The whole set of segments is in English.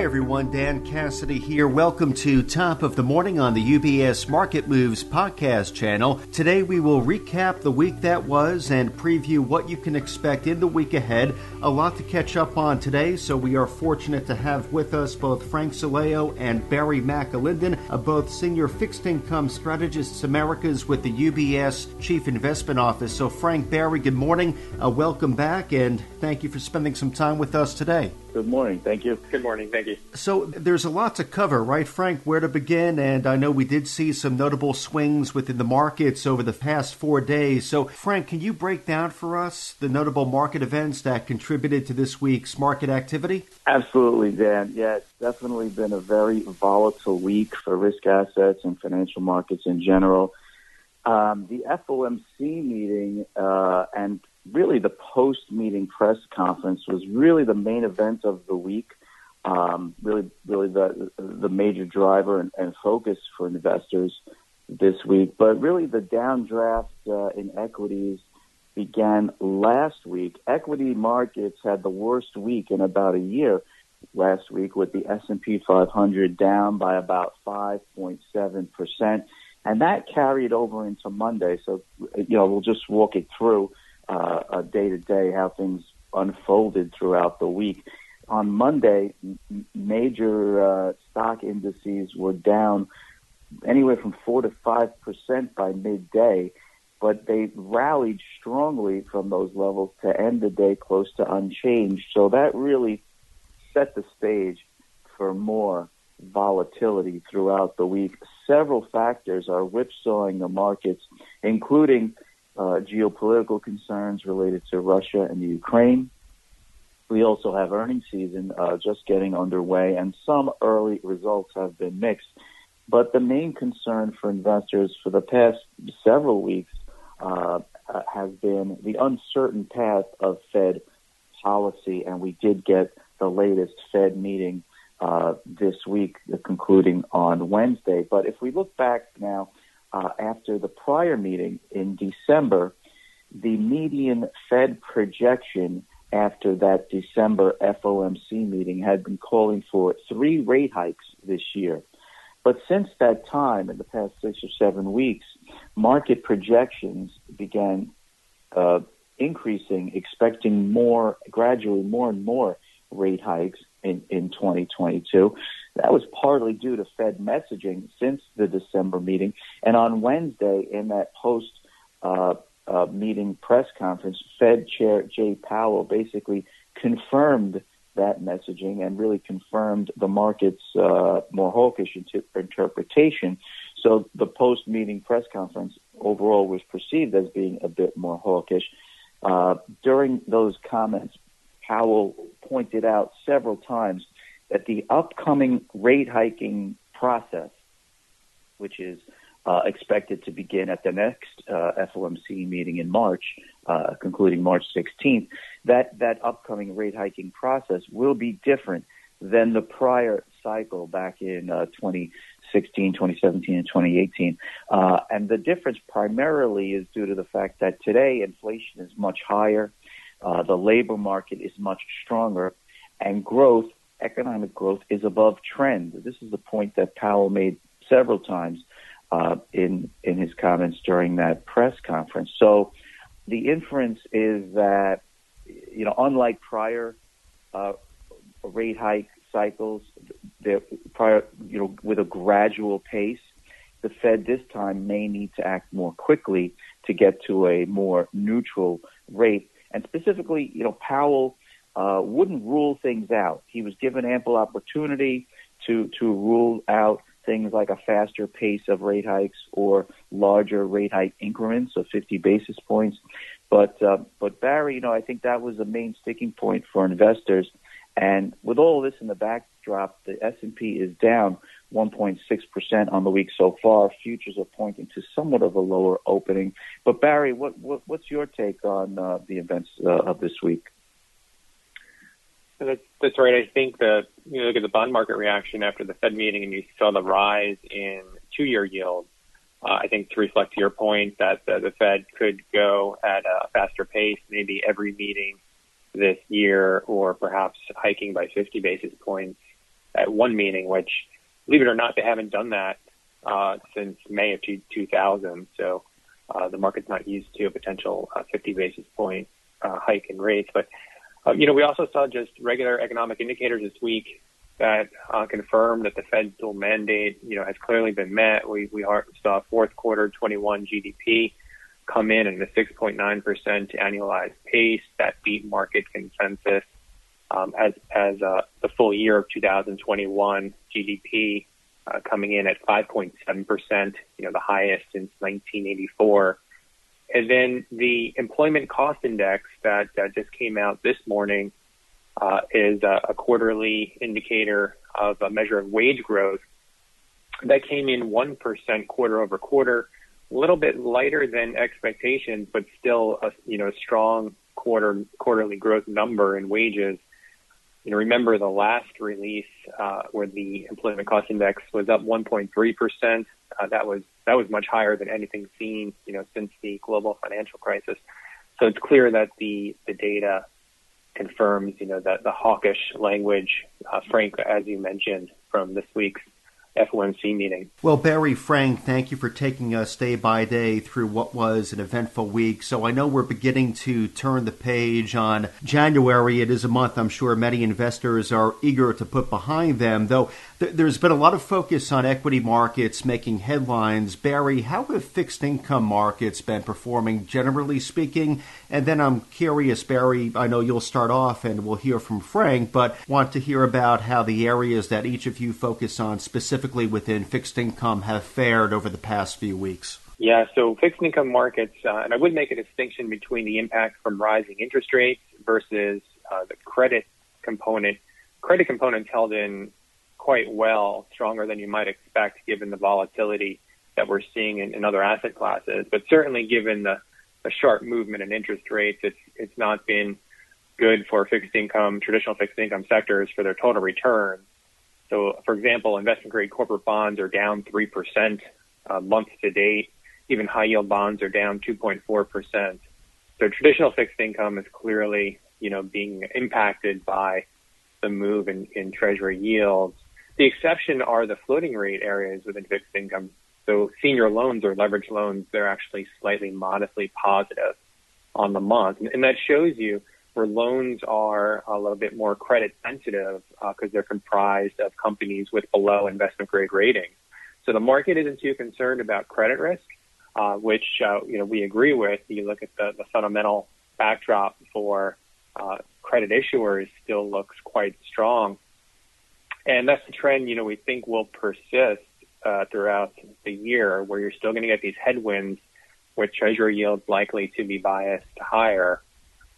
Hi, everyone. Dan Cassidy here. Welcome to Top of the Morning on the UBS Market Moves podcast channel. Today, we will recap the week that was and preview what you can expect in the week ahead. A lot to catch up on today, so we are fortunate to have with us both Frank Sileo and Barry McAlinden, both senior fixed income strategists Americas with the UBS Chief Investment Office. So, Frank, Barry, good morning. Uh, welcome back, and thank you for spending some time with us today. Good morning. Thank you. Good morning. Thank you. So there's a lot to cover, right, Frank? Where to begin? And I know we did see some notable swings within the markets over the past four days. So, Frank, can you break down for us the notable market events that contributed to this week's market activity? Absolutely, Dan. Yeah, it's definitely been a very volatile week for risk assets and financial markets in general. Um, the FOMC meeting uh, and really the post meeting press conference was really the main event of the week. Um, really, really the the major driver and, and, focus for investors this week. But really, the downdraft uh, in equities began last week. Equity markets had the worst week in about a year last week, with the S and P 500 down by about 5.7 percent, and that carried over into Monday. So, you know, we'll just walk it through day to day how things unfolded throughout the week. On Monday, m- major uh, stock indices were down anywhere from four to five percent by midday, but they rallied strongly from those levels to end the day close to unchanged. So that really set the stage for more volatility throughout the week. Several factors are whipsawing the markets, including uh, geopolitical concerns related to Russia and the Ukraine. We also have earnings season uh, just getting underway, and some early results have been mixed. But the main concern for investors for the past several weeks uh, uh has been the uncertain path of Fed policy, and we did get the latest Fed meeting uh, this week, concluding on Wednesday. But if we look back now uh, after the prior meeting in December, the median Fed projection after that December FOMC meeting had been calling for three rate hikes this year. But since that time, in the past six or seven weeks, market projections began uh, increasing, expecting more, gradually more and more rate hikes in, in 2022. That was partly due to Fed messaging since the December meeting. And on Wednesday, in that post uh, uh, meeting press conference, Fed Chair Jay Powell basically confirmed that messaging and really confirmed the market's uh, more hawkish interpretation. So the post meeting press conference overall was perceived as being a bit more hawkish. Uh, during those comments, Powell pointed out several times that the upcoming rate hiking process, which is uh, expected to begin at the next uh, FOMC meeting in March, uh, concluding March 16th, that that upcoming rate hiking process will be different than the prior cycle back in uh, 2016, 2017, and 2018. Uh, and the difference primarily is due to the fact that today inflation is much higher, uh, the labor market is much stronger, and growth economic growth is above trend. This is the point that Powell made several times uh, in in his comments during that press conference. So the inference is that you know, unlike prior uh, rate hike cycles, prior you know with a gradual pace, the Fed this time may need to act more quickly to get to a more neutral rate. And specifically, you know, Powell uh, wouldn't rule things out. He was given ample opportunity to to rule out things like a faster pace of rate hikes or larger rate hike increments of 50 basis points. But uh, but Barry, you know, I think that was the main sticking point for investors. And with all this in the backdrop, the S&P is down 1.6% on the week so far. Futures are pointing to somewhat of a lower opening. But Barry, what, what what's your take on uh, the events uh, of this week? That's, that's right. I think that you look at the bond market reaction after the Fed meeting and you saw the rise in two-year yields. Uh, I think to reflect your point that the, the Fed could go at a faster pace, maybe every meeting this year, or perhaps hiking by 50 basis points at one meeting, which, believe it or not, they haven't done that uh, since May of 2000. So uh, the market's not used to a potential uh, 50 basis point uh, hike in rates. But uh, you know, we also saw just regular economic indicators this week that uh, confirmed that the Fed's dual mandate, you know, has clearly been met. We we saw fourth quarter 21 GDP come in at a 6.9% annualized pace that beat market consensus. Um, as as uh, the full year of 2021 GDP uh, coming in at 5.7 percent, you know, the highest since 1984. And then the employment cost index that uh, just came out this morning uh, is a, a, quarterly indicator of a measure of wage growth that came in 1% quarter over quarter, a little bit lighter than expectations, but still a, you know, strong quarter, quarterly growth number in wages. You know, remember the last release uh, where the employment cost index was up 1.3 percent. Uh, that was that was much higher than anything seen, you know, since the global financial crisis. So it's clear that the the data confirms, you know, that the hawkish language, uh, Frank, as you mentioned, from this week's FOMC meeting. Well, Barry Frank, thank you for taking us day by day through what was an eventful week. So I know we're beginning to turn the page on January. It is a month I'm sure many investors are eager to put behind them, though th- there's been a lot of focus on equity markets making headlines. Barry, how have fixed income markets been performing generally speaking? And then I'm curious, Barry, I know you'll start off and we'll hear from Frank, but want to hear about how the areas that each of you focus on specifically within fixed income have fared over the past few weeks? Yeah, so fixed income markets, uh, and I would make a distinction between the impact from rising interest rates versus uh, the credit component. Credit components held in quite well, stronger than you might expect given the volatility that we're seeing in, in other asset classes. But certainly given the, the sharp movement in interest rates, it's, it's not been good for fixed income, traditional fixed income sectors for their total return. So, for example, investment grade corporate bonds are down 3% uh, month to date. Even high yield bonds are down 2.4%. So traditional fixed income is clearly, you know, being impacted by the move in, in treasury yields. The exception are the floating rate areas within fixed income. So senior loans or leverage loans, they're actually slightly modestly positive on the month. And that shows you where loans are a little bit more credit sensitive because uh, they're comprised of companies with below investment grade ratings. So the market isn't too concerned about credit risk, uh, which uh, you know we agree with. You look at the, the fundamental backdrop for uh, credit issuers still looks quite strong, and that's the trend you know we think will persist uh, throughout the year, where you're still going to get these headwinds with Treasury yields likely to be biased higher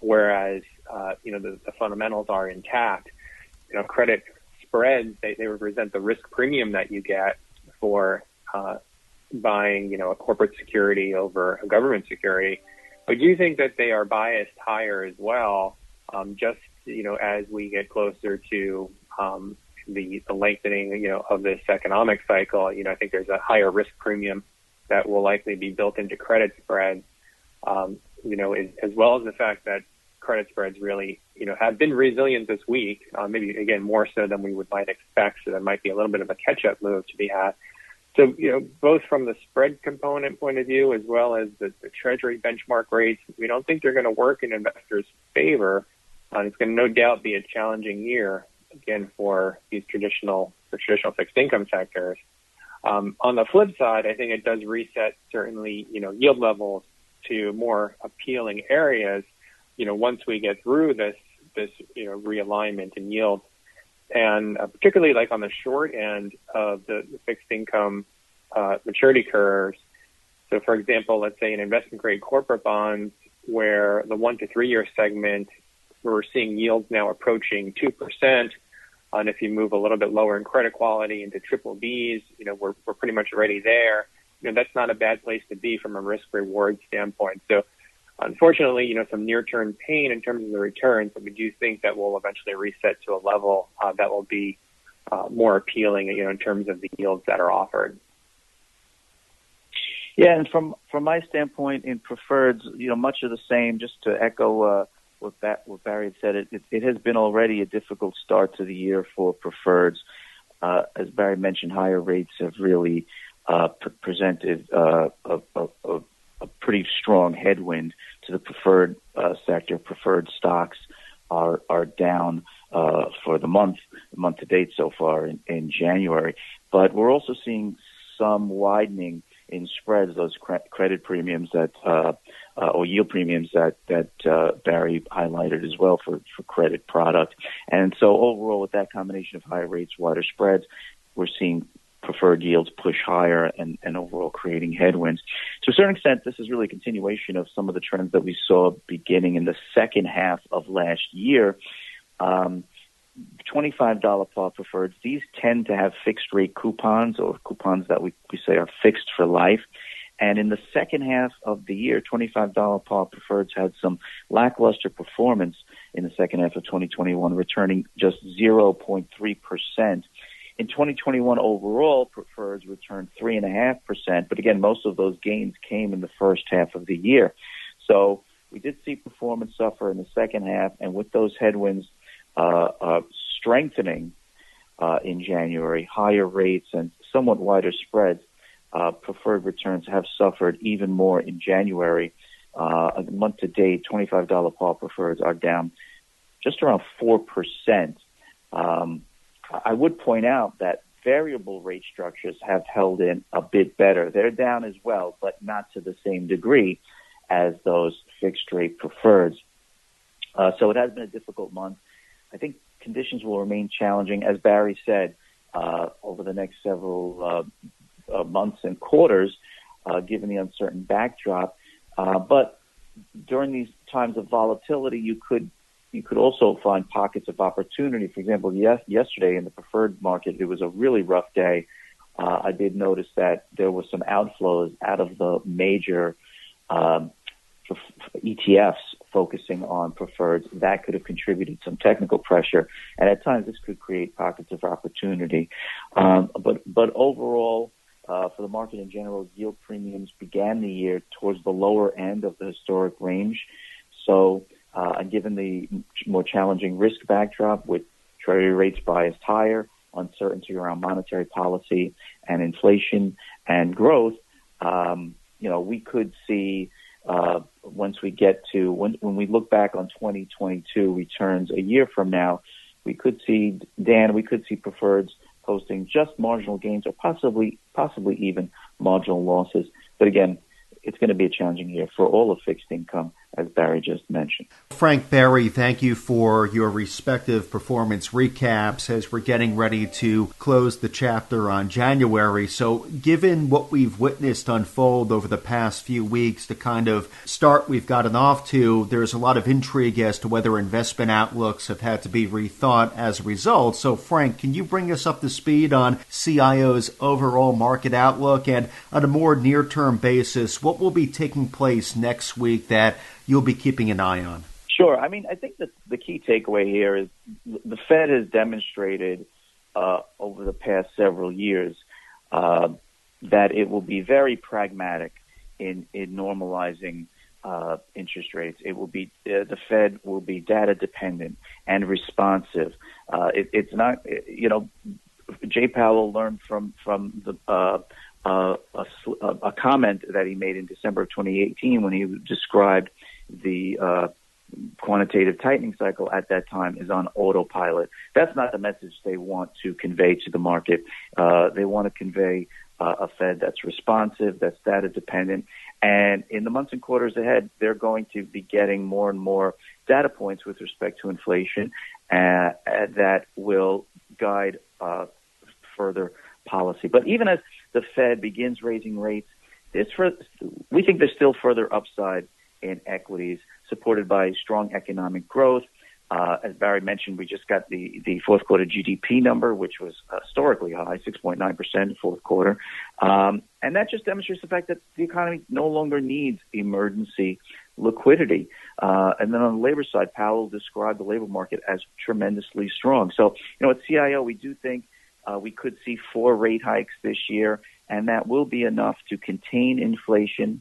whereas uh, you know the, the, fundamentals are intact. You know, credit spreads they, they represent the risk premium that you get for uh, buying you know a corporate security over a government security. I do you think that they are biased higher as well. Um, just you know as we get closer to um, the, the lengthening you know of this economic cycle, you know I think there's a higher risk premium that will likely be built into credit spreads. Um, you know, as, as well as the fact that credit spreads really, you know, have been resilient this week, uh, maybe again more so than we would might expect. So there might be a little bit of a catch-up move to be had. So, you know, both from the spread component point of view as well as the, the Treasury benchmark rates, we don't think they're going to work in investors' favor. Uh, it's going to no doubt be a challenging year again for these traditional, the traditional fixed income sectors. Um, on the flip side, I think it does reset certainly, you know, yield levels to more appealing areas, you know, once we get through this, this, you know, realignment in yield. And uh, particularly like on the short end of the, the fixed income uh, maturity curves. So for example, let's say an investment grade corporate bonds where the one to three year segment, we're seeing yields now approaching 2%. And if you move a little bit lower in credit quality into triple Bs, you know, we're, we're pretty much already there you know, that's not a bad place to be from a risk reward standpoint. So unfortunately, you know, some near term pain in terms of the returns, but we do think that we'll eventually reset to a level uh, that will be uh, more appealing, you know, in terms of the yields that are offered. Yeah, and from from my standpoint in preferreds, you know, much of the same. Just to echo uh, what, what Barry had said. It, it, it, has been already a difficult start to the year for preferreds. Uh, as Barry mentioned, higher rates have really uh, pre- presented uh, a, a, a, pretty strong headwind to the preferred uh, sector. Preferred stocks are are down uh, for the month, month to date so far in, in January. But we're also seeing some widening in spreads, those cre- credit premiums that uh, uh, or yield premiums that that uh, Barry highlighted as well for for credit product. And so overall, with that combination of higher rates, wider spreads, we're seeing preferred yields push higher and, and overall creating headwinds. To a certain extent, this is really a continuation of some of the trends that we saw beginning in the second half of last year. Um, $25 par preferreds, these tend to have fixed rate coupons or coupons that we, we say are fixed for life. And in the second half of the year, $25 par preferreds had some lackluster performance in the second half of 2021, returning just 0.3%. In 2021 overall, preferreds returned 3.5%, but again, most of those gains came in the first half of the year. So we did see performance suffer in the second half, and with those headwinds strengthening uh, in January, higher rates and somewhat wider spreads, uh, preferred returns have suffered even more in January. Uh, month to date, $25 par preferreds are down just around 4%. Um, I would point out that variable rate structures have held in a bit better. They're down as well, but not to the same degree as those fixed rate preferreds. Uh, so it has been a difficult month. I think conditions will remain challenging, as Barry said, uh, over the next several uh, uh, months and quarters, uh, given the uncertain backdrop. Uh, but during these times of volatility, you could you could also find pockets of opportunity. For example, yes, yesterday in the preferred market, it was a really rough day. Uh, I did notice that there was some outflows out of the major um, ETFs focusing on preferreds, that could have contributed some technical pressure, and at times this could create pockets of opportunity. Um, but but overall, uh, for the market in general, yield premiums began the year towards the lower end of the historic range. So, uh, given the more challenging risk backdrop with treasury rates biased higher, uncertainty around monetary policy and inflation and growth, um, you know, we could see uh, once we get to when when we look back on 2022 returns a year from now, we could see Dan, we could see preferreds posting just marginal gains or possibly possibly even marginal losses. But again, it's going to be a challenging year for all of fixed income as Barry just mentioned. Frank Barry, thank you for your respective performance recaps as we're getting ready to close the chapter on January. So, given what we've witnessed unfold over the past few weeks, the kind of start we've gotten off to, there's a lot of intrigue as to whether investment outlooks have had to be rethought as a result. So, Frank, can you bring us up to speed on CIO's overall market outlook and on a more near term basis, what will be taking place next week that you'll be keeping an eye on? Sure. I mean, I think that the key takeaway here is the Fed has demonstrated uh, over the past several years uh, that it will be very pragmatic in in normalizing uh, interest rates. It will be uh, the Fed will be data dependent and responsive. Uh, it, it's not, you know, Jay Powell learned from from the uh, uh, a, a, comment that he made in December of 2018 when he described the uh, quantitative tightening cycle at that time is on autopilot. That's not the message they want to convey to the market. Uh, they want to convey uh, a Fed that's responsive, that's data dependent. And in the months and quarters ahead, they're going to be getting more and more data points with respect to inflation uh, that will guide uh, further policy. But even as the Fed begins raising rates, it's for, we think there's still further upside in equities, supported by strong economic growth. Uh, as Barry mentioned, we just got the, the fourth quarter GDP number, which was historically high, 6.9% fourth quarter. Um, and that just demonstrates the fact that the economy no longer needs emergency liquidity. Uh, and then on the labor side, Powell described the labor market as tremendously strong. So, you know, at CIO, we do think uh, we could see four rate hikes this year, and that will be enough to contain inflation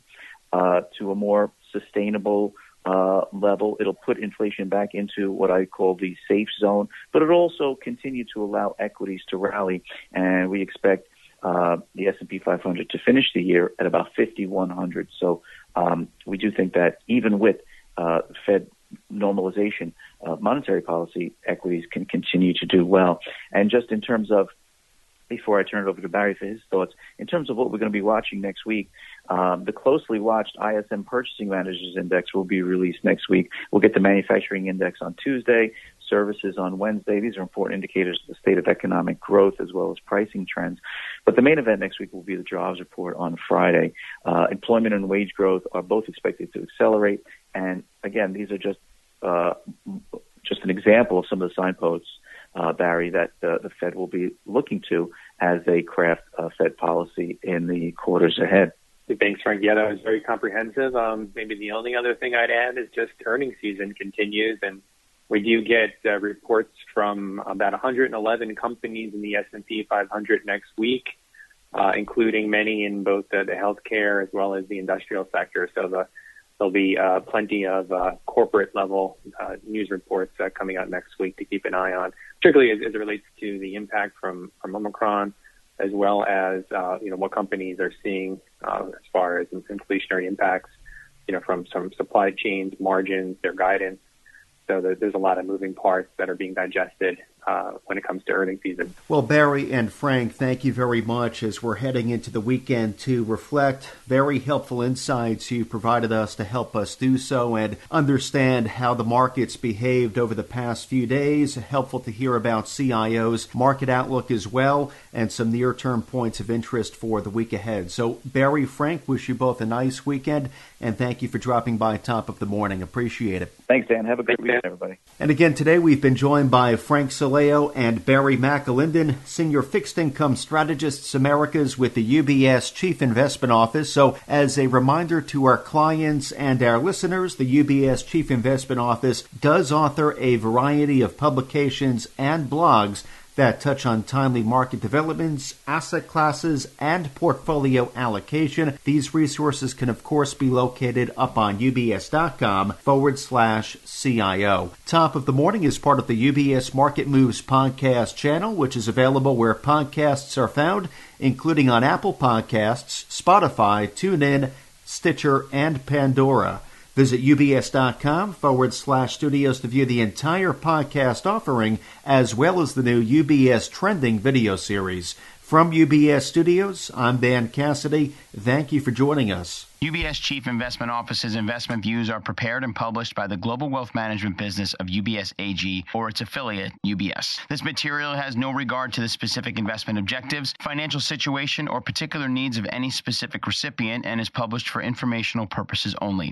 uh, to a more sustainable uh, level. It'll put inflation back into what I call the safe zone, but it'll also continue to allow equities to rally. And we expect uh, the S&P 500 to finish the year at about 5,100. So um, we do think that even with uh, Fed normalization of monetary policy, equities can continue to do well. And just in terms of before I turn it over to Barry for his thoughts, in terms of what we're going to be watching next week, um, the closely watched ISM Purchasing Managers Index will be released next week. We'll get the Manufacturing Index on Tuesday, services on Wednesday. These are important indicators of the state of economic growth as well as pricing trends. But the main event next week will be the jobs report on Friday. Uh, employment and wage growth are both expected to accelerate. And again, these are just uh, just an example of some of the signposts, uh, Barry, that uh, the Fed will be looking to as they craft uh, Fed policy in the quarters ahead. Thanks, Frank. Yeah, that was very comprehensive. Um, maybe the only other thing I'd add is just earnings season continues, and we do get uh, reports from about 111 companies in the S&P 500 next week, uh, including many in both the, the healthcare as well as the industrial sector. So the, there'll be uh, plenty of uh, corporate level uh, news reports uh, coming out next week to keep an eye on, particularly as, as it relates to the impact from, from Omicron as well as uh, you know what companies are seeing uh, as far as inflationary impacts, you know, from some supply chains, margins, their guidance. So there's a lot of moving parts that are being digested uh, when it comes to earnings season. Well, Barry and Frank, thank you very much as we're heading into the weekend to reflect. Very helpful insights you provided us to help us do so and understand how the markets behaved over the past few days. Helpful to hear about CIO's market outlook as well and some near term points of interest for the week ahead. So, Barry, Frank, wish you both a nice weekend and thank you for dropping by top of the morning. Appreciate it. Thanks, Dan. Have a great weekend, everybody. And again, today we've been joined by Frank Sileo and Barry McAlinden, Senior Fixed Income Strategists Americas with the UBS Chief Investment Office. So, as a reminder to our clients and our listeners, the UBS Chief Investment Office does author a variety of publications and blogs that touch on timely market developments, asset classes, and portfolio allocation. These resources can, of course, be located up on ubs.com forward slash CIO. Top of the Morning is part of the UBS Market Moves podcast channel, which is available where podcasts are found, including on Apple Podcasts, Spotify, TuneIn, Stitcher, and Pandora. Visit ubs.com forward slash studios to view the entire podcast offering, as well as the new UBS Trending video series. From UBS Studios, I'm Dan Cassidy. Thank you for joining us. UBS Chief Investment Office's investment views are prepared and published by the global wealth management business of UBS AG or its affiliate, UBS. This material has no regard to the specific investment objectives, financial situation, or particular needs of any specific recipient and is published for informational purposes only.